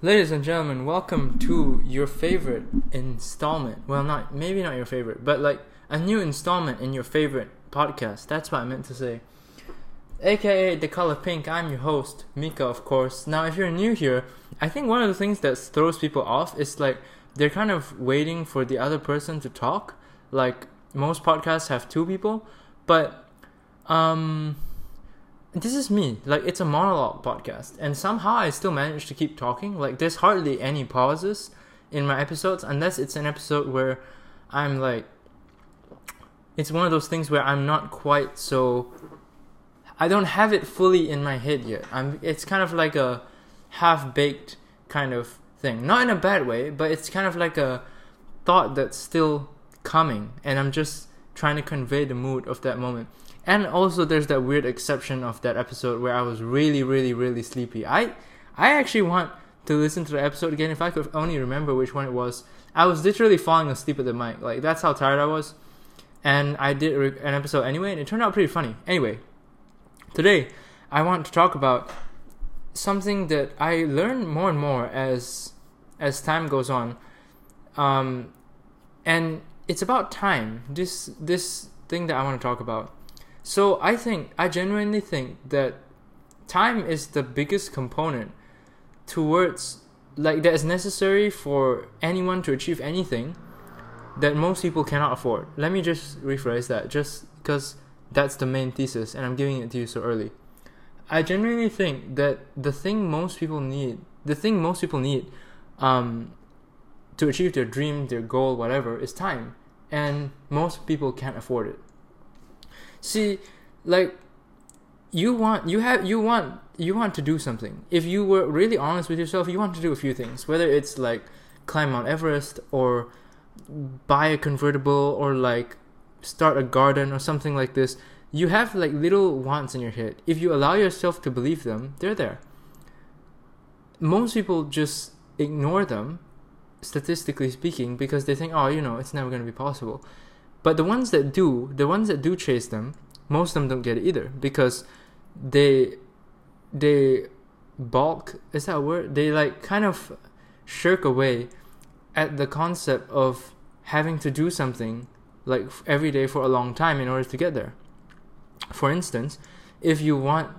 Ladies and gentlemen, welcome to your favorite installment. Well, not maybe not your favorite, but like a new installment in your favorite podcast. That's what I meant to say. AKA The Color Pink. I'm your host, Mika, of course. Now, if you're new here, I think one of the things that throws people off is like they're kind of waiting for the other person to talk. Like most podcasts have two people, but um this is me. Like it's a monologue podcast, and somehow I still manage to keep talking. Like there's hardly any pauses in my episodes, unless it's an episode where I'm like, it's one of those things where I'm not quite so. I don't have it fully in my head yet. I'm. It's kind of like a half baked kind of thing, not in a bad way, but it's kind of like a thought that's still coming, and I'm just trying to convey the mood of that moment. And also, there's that weird exception of that episode where I was really, really, really sleepy. I, I actually want to listen to the episode again. If I could only remember which one it was, I was literally falling asleep at the mic. Like that's how tired I was. And I did an episode anyway, and it turned out pretty funny. Anyway, today I want to talk about something that I learn more and more as as time goes on. Um, and it's about time. This this thing that I want to talk about. So I think I genuinely think that time is the biggest component towards like that is necessary for anyone to achieve anything that most people cannot afford. Let me just rephrase that just because that's the main thesis and I'm giving it to you so early. I genuinely think that the thing most people need, the thing most people need um, to achieve their dream, their goal, whatever, is time. And most people can't afford it see like you want you have you want you want to do something. If you were really honest with yourself you want to do a few things whether it's like climb mount everest or buy a convertible or like start a garden or something like this you have like little wants in your head. If you allow yourself to believe them they're there. Most people just ignore them statistically speaking because they think oh you know it's never going to be possible but the ones that do, the ones that do chase them, most of them don't get it either because they they balk is that a word? They like kind of shirk away at the concept of having to do something like every day for a long time in order to get there. For instance, if you want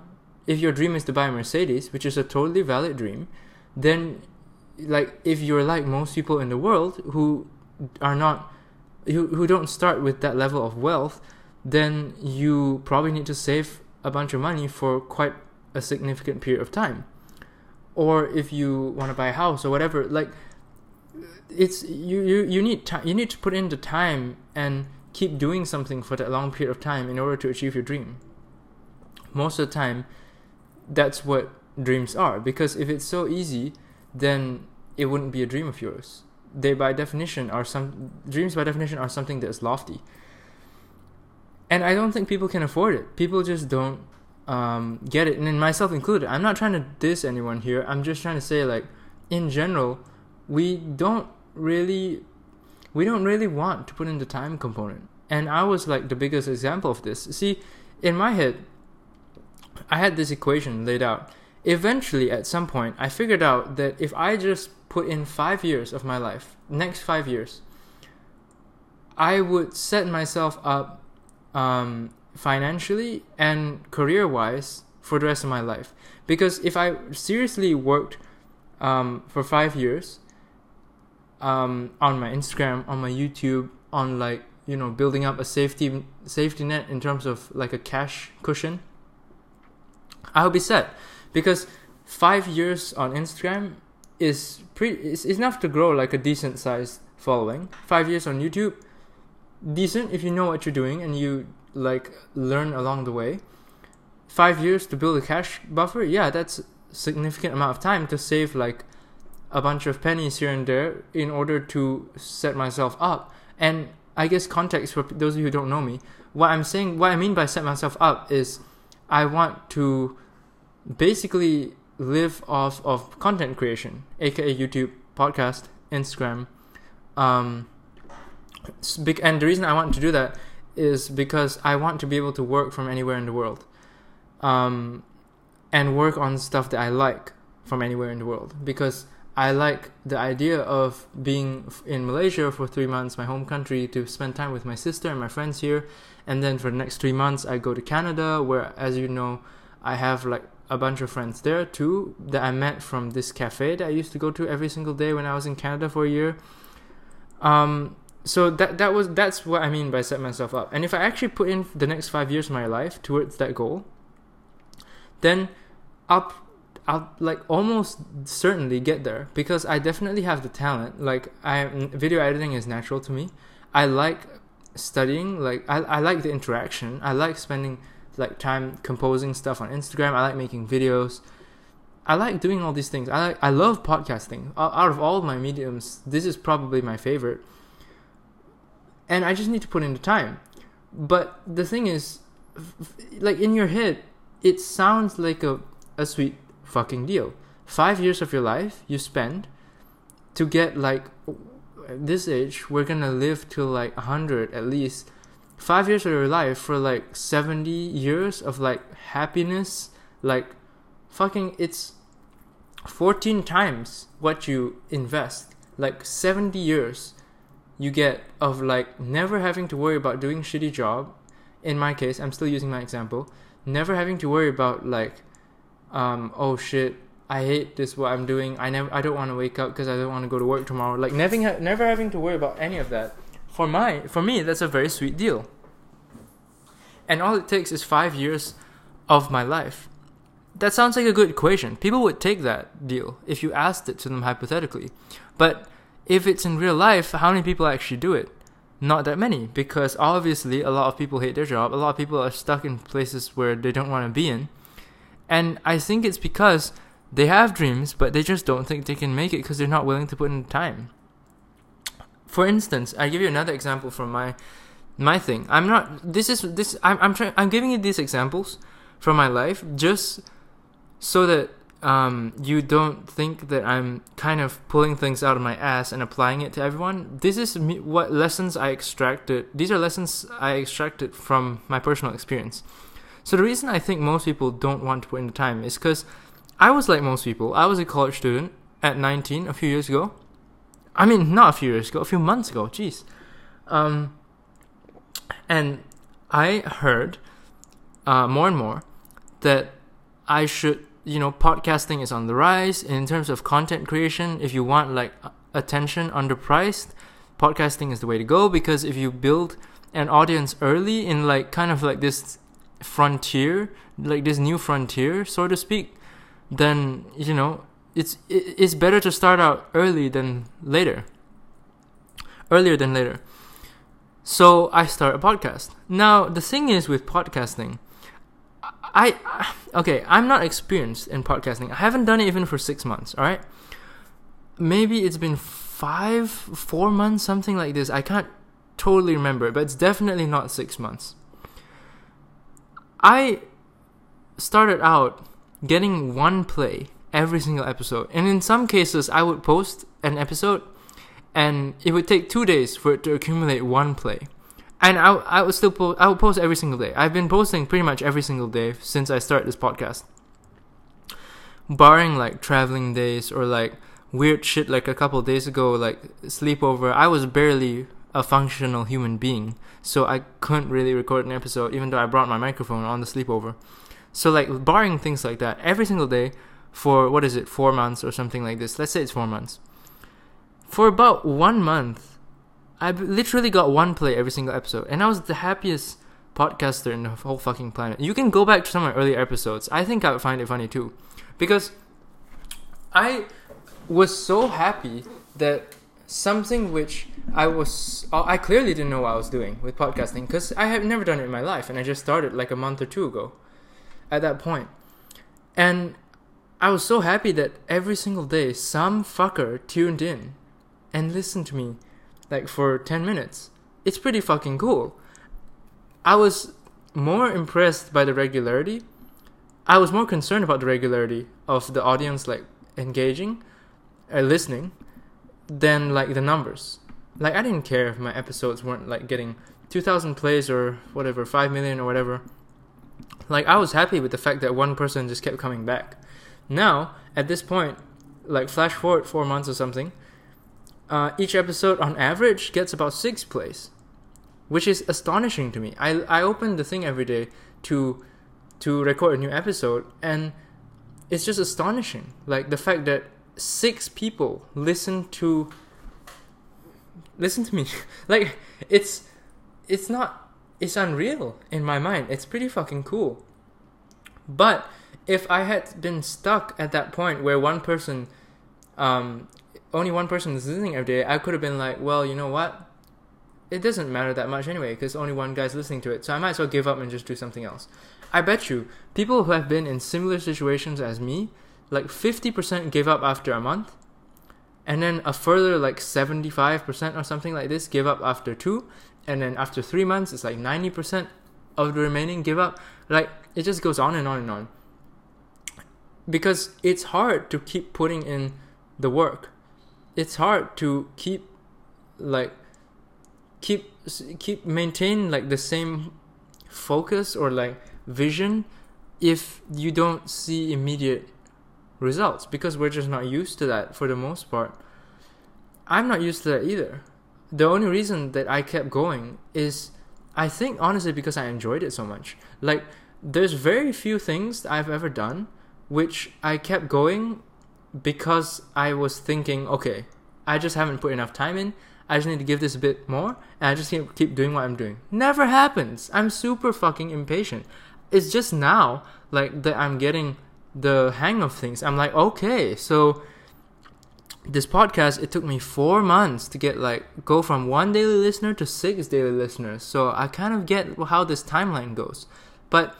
if your dream is to buy a Mercedes, which is a totally valid dream, then like if you're like most people in the world who are not who, who don't start with that level of wealth, then you probably need to save a bunch of money for quite a significant period of time. Or if you want to buy a house or whatever, like it's you you, you need time you need to put in the time and keep doing something for that long period of time in order to achieve your dream. Most of the time that's what dreams are because if it's so easy then it wouldn't be a dream of yours they by definition are some dreams by definition are something that is lofty. And i don't think people can afford it. People just don't um, get it. And myself included i'm not trying to diss anyone here. I'm just trying to say like in general we don't really we don't really want to put in the time component. And i was like the biggest example of this. See in my head i had this equation laid out. Eventually at some point i figured out that if i just put in five years of my life, next five years, I would set myself up um, financially and career wise for the rest of my life. Because if I seriously worked um, for five years um, on my Instagram, on my YouTube, on like you know building up a safety safety net in terms of like a cash cushion, I would be set. Because five years on Instagram is pretty is enough to grow like a decent sized following. Five years on YouTube, decent if you know what you're doing and you like learn along the way. Five years to build a cash buffer, yeah, that's significant amount of time to save like a bunch of pennies here and there in order to set myself up. And I guess context for those of you who don't know me, what I'm saying, what I mean by set myself up is I want to basically live off of content creation, aka YouTube, podcast, Instagram. Um, and the reason I want to do that is because I want to be able to work from anywhere in the world, um, and work on stuff that I like from anywhere in the world. Because I like the idea of being in Malaysia for three months, my home country, to spend time with my sister and my friends here. And then for the next three months, I go to Canada, where, as you know, I have like a bunch of friends there too that I met from this cafe that I used to go to every single day when I was in Canada for a year. Um, so that that was that's what I mean by set myself up. And if I actually put in the next five years of my life towards that goal, then I'll I'll like almost certainly get there because I definitely have the talent. Like I video editing is natural to me. I like studying. Like I I like the interaction. I like spending like time composing stuff on Instagram. I like making videos. I like doing all these things. I like I love podcasting. Out of all of my mediums, this is probably my favorite. And I just need to put in the time. But the thing is like in your head, it sounds like a a sweet fucking deal. 5 years of your life you spend to get like this age we're to live till like 100 at least five years of your life for like 70 years of like happiness like fucking it's 14 times what you invest. Like 70 years you get of like never having to worry about doing shitty job. In my case i'm still using my example never having to worry about like um oh shit i hate this what i'm doing. I never i don't want to wake up because i don't want to go to work tomorrow. Like never never having to worry about any of that for my for me that's a very sweet deal. And all it takes is five years of my life. That sounds like a good equation. People would take that deal if you asked it to them hypothetically. But if it's in real life how many people actually do it? Not that many because obviously a lot of people hate their job. A lot of people are stuck in places where they don't want to be in. And i think it's because they have dreams but they just don't think they can make it because they're not willing to put in time for instance, I give you another example from my my thing. I'm not. This is this. I'm I'm trying. I'm giving you these examples from my life just so that um, you don't think that I'm kind of pulling things out of my ass and applying it to everyone. This is me, what lessons I extracted. These are lessons I extracted from my personal experience. So the reason I think most people don't want to put in the time is because I was like most people. I was a college student at 19 a few years ago. I mean, not a few years ago, a few months ago. Jeez. Um, and I heard uh, more and more that I should, you know, podcasting is on the rise in terms of content creation. If you want like attention underpriced, podcasting is the way to go because if you build an audience early in like kind of like this frontier, like this new frontier, so to speak, then you know it's it's better to start out early than later. Earlier than later. So I start a podcast. Now the thing is with podcasting, I okay, I'm not experienced in podcasting. I haven't done it even for six months. All right, maybe it's been five, four months, something like this. I can't totally remember, but it's definitely not six months. I started out getting one play every single episode. And in some cases, I would post an episode and it would take two days for it to accumulate one play. And I, I would still I would post every single day. I've been posting pretty much every single day since I started this podcast. Barring like traveling days or like weird shit like a couple days ago, like sleepover, I was barely a functional human being. So I couldn't really record an episode even though I brought my microphone on the sleepover. So like barring things like that, every single day for what is it, four months or something like this. Let's say it's four months. For about one month, I literally got one play every single episode, and I was the happiest podcaster in the whole fucking planet. You can go back to some of my earlier episodes. I think I would find it funny too, because I was so happy that something which I was uh, I clearly didn't know what I was doing with podcasting because I have never done it in my life, and I just started like a month or two ago. At that point, and I was so happy that every single day some fucker tuned in and listened to me like for 10 minutes. It's pretty fucking cool. I was more impressed by the regularity. I was more concerned about the regularity of the audience like engaging or uh, listening than like the numbers. Like I didn't care if my episodes weren't like getting 2000 plays or whatever, 5 million or whatever. Like I was happy with the fact that one person just kept coming back now at this point like flash forward four months or something, uh, each episode on average gets about six plays, which is astonishing to me. I I open the thing every day to to record a new episode, and it's just astonishing. Like the fact that six people listen to listen to me. like it's it's not it's unreal in my mind. It's pretty fucking cool. But if I had been stuck at that point where one person um only one person is listening every day, I could have been like, well, you know what? It doesn't matter that much anyway because only one guy's listening to it. So I might as well give up and just do something else. I bet you people who have been in similar situations as me, like 50% give up after a month, and then a further like 75% or something like this give up after two, and then after three months, it's like 90% of the remaining give up. Like it just goes on and on and on. Because it's hard to keep putting in the work. It's hard to keep like keep keep maintain like the same focus or like vision if you don't see immediate results because we're just not used to that for the most part. I'm not used to that either. The only reason that I kept going is I think honestly because I enjoyed it so much. Like there's very few things I've ever done which I kept going because I was thinking, okay, I just haven't put enough time in. I just need to give this a bit more, and I just keep, keep doing what I'm doing. Never happens. I'm super fucking impatient it's just now like that I'm getting the hang of things. I'm like, okay, so this podcast it took me four months to get like go from one daily listener to six daily listeners. So I kind of get how this timeline goes. But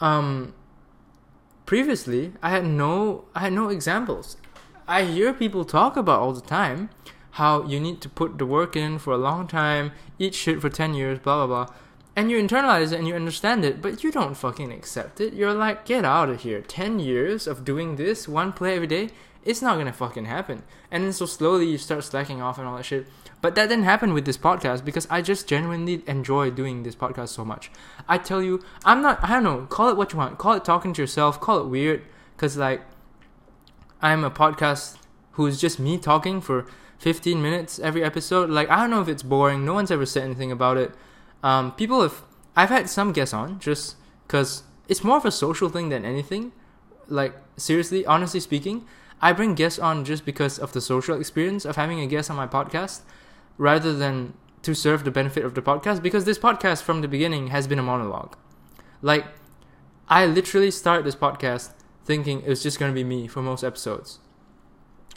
um previously I had no I had no examples. I hear people talk about all the time how you need to put the work in for a long time, eat shit for 10 years, blah blah blah and you internalize it and you understand it, but you don't fucking accept it. You're like, get out of here. 10 years of doing this, one play every day, it's not gonna fucking happen. And then so slowly you start slacking off and all that shit. But that didn't happen with this podcast because I just genuinely enjoy doing this podcast so much. I tell you, I'm not, I don't know, call it what you want. Call it talking to yourself, call it weird, because like, I'm a podcast who's just me talking for 15 minutes every episode. Like, I don't know if it's boring. No one's ever said anything about it. Um, people have I've had some guests on just because it's more of a social thing than anything. Like seriously, honestly speaking, I bring guests on just because of the social experience of having a guest on my podcast, rather than to serve the benefit of the podcast. Because this podcast from the beginning has been a monologue. Like I literally started this podcast thinking it was just going to be me for most episodes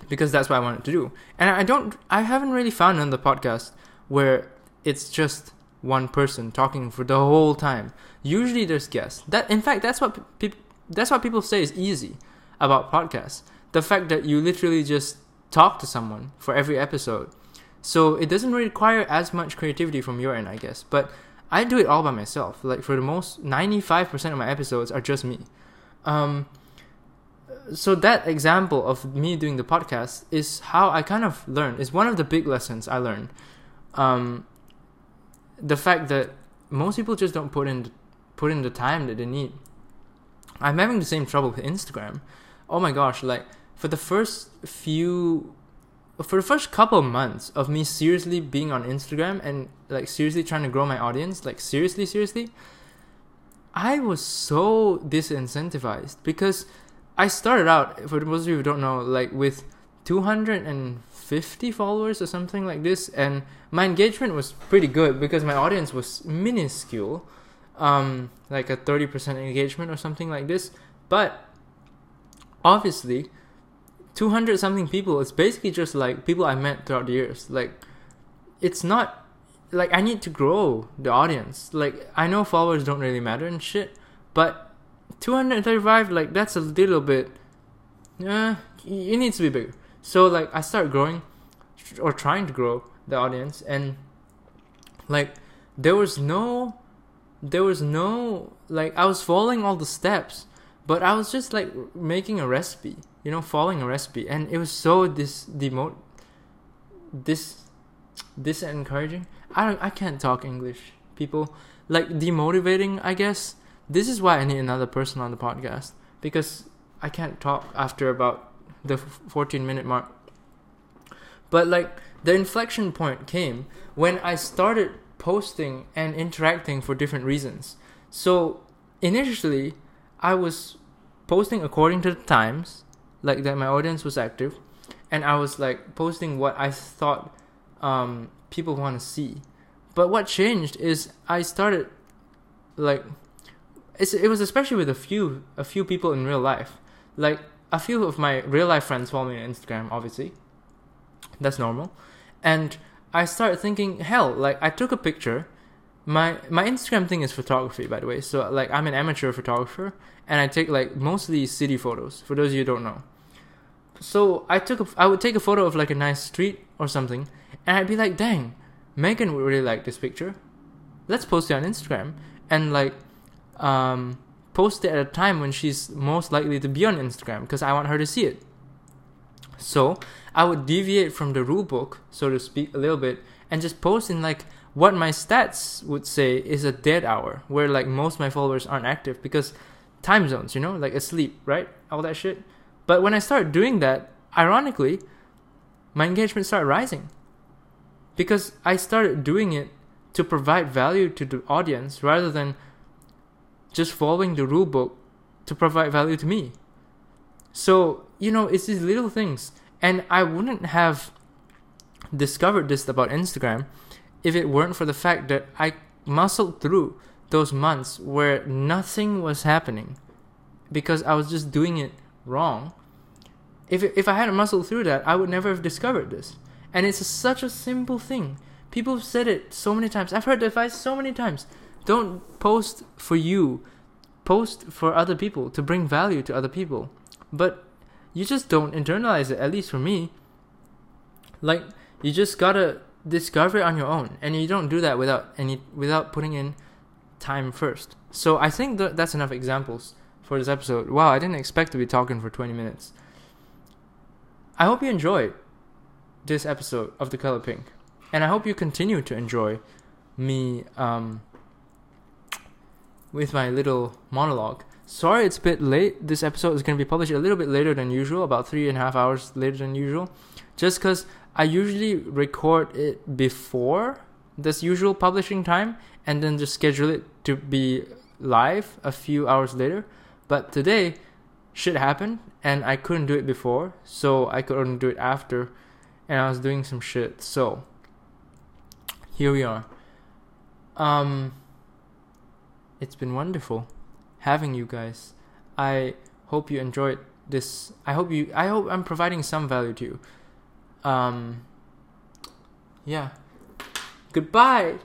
because that's what I wanted to do. And I don't, I haven't really found another podcast where it's just one person talking for the whole time. Usually there's guests. That in fact that's what people that's what people say is easy about podcasts. The fact that you literally just talk to someone for every episode. So it doesn't require as much creativity from your end, I guess. But I do it all by myself. Like for the most 95% of my episodes are just me. Um so that example of me doing the podcast is how I kind of learned. Is one of the big lessons I learned. Um, the fact that most people just don't put in put in the time that they need. I'm having the same trouble with Instagram. Oh my gosh, like for the first few for the first couple of months of me seriously being on Instagram and like seriously trying to grow my audience, like seriously, seriously, I was so disincentivized because I started out, for most of you who don't know, like with 250 followers or something like this and my engagement was pretty good because my audience was minuscule um, like a 30% engagement or something like this but obviously 200 something people it's basically just like people i met throughout the years. Like it's not like i need to grow the audience. Like i know followers don't really matter and shit but 235 like that's a little bit yeah it needs to be bigger. So like I start growing or trying to grow the audience and like there was no there was no like I was following all the steps but I was just like making a recipe you know following a recipe. And it was so this demote this this encouraging I don't I can't talk English people. Like demotivating I guess. This is why I need another person on the podcast. Because I can't talk after about the 14 minute mark. But like the inflection point came when I started posting and interacting for different reasons. So initially, I was posting according to the times, like that my audience was active, and I was like posting what I thought um, people want to see. But what changed is I started like it was especially with a few a few people in real life. Like a few of my real life friends follow me on Instagram, obviously. That's normal. And I started thinking, hell, like I took a picture. My my Instagram thing is photography, by the way. So like I'm an amateur photographer, and I take like mostly city photos. For those of you who don't know. So I took a, I would take a photo of like a nice street or something, and I'd be like, dang, Megan would really like this picture. Let's post it on Instagram and like um, post it at a time when she's most likely to be on Instagram because I want her to see it. So I would deviate from the rule book, so to speak, a little bit, and just post in like what my stats would say is a dead hour, where like most my followers aren't active because time zones, you know, like asleep, right? All that shit. But when I started doing that, ironically, my engagement started rising because I started doing it to provide value to the audience rather than just following the rule book to provide value to me. So, you know, it's these little things. And I wouldn't have discovered this about Instagram if it weren't for the fact that I muscled through those months where nothing was happening because I was just doing it wrong. If, if I hadn't muscled through that, I would never have discovered this. And it's a, such a simple thing. People have said it so many times. I've heard the advice so many times. Don't post for you, post for other people to bring value to other people. But you just don't internalize it, at least for me. Like, you just gotta discover it on your own. And you don't do that without any without putting in time first. So I think that that's enough examples for this episode. Wow, I didn't expect to be talking for 20 minutes. I hope you enjoyed this episode of The Color Pink. And I hope you continue to enjoy me um, with my little monologue. Sorry it's a bit late. This episode is going to be published a little bit later than usual, about three and a half hours later than usual. Just because I usually record it before this usual publishing time and then just schedule it to be live a few hours later. But today, shit happened and I couldn't do it before, so I could only do it after, and I was doing some shit. So here we are. Um, it's been wonderful having you guys. I hope you enjoyed this. I hope you. I hope I'm providing some value to you. Um. Yeah. Goodbye.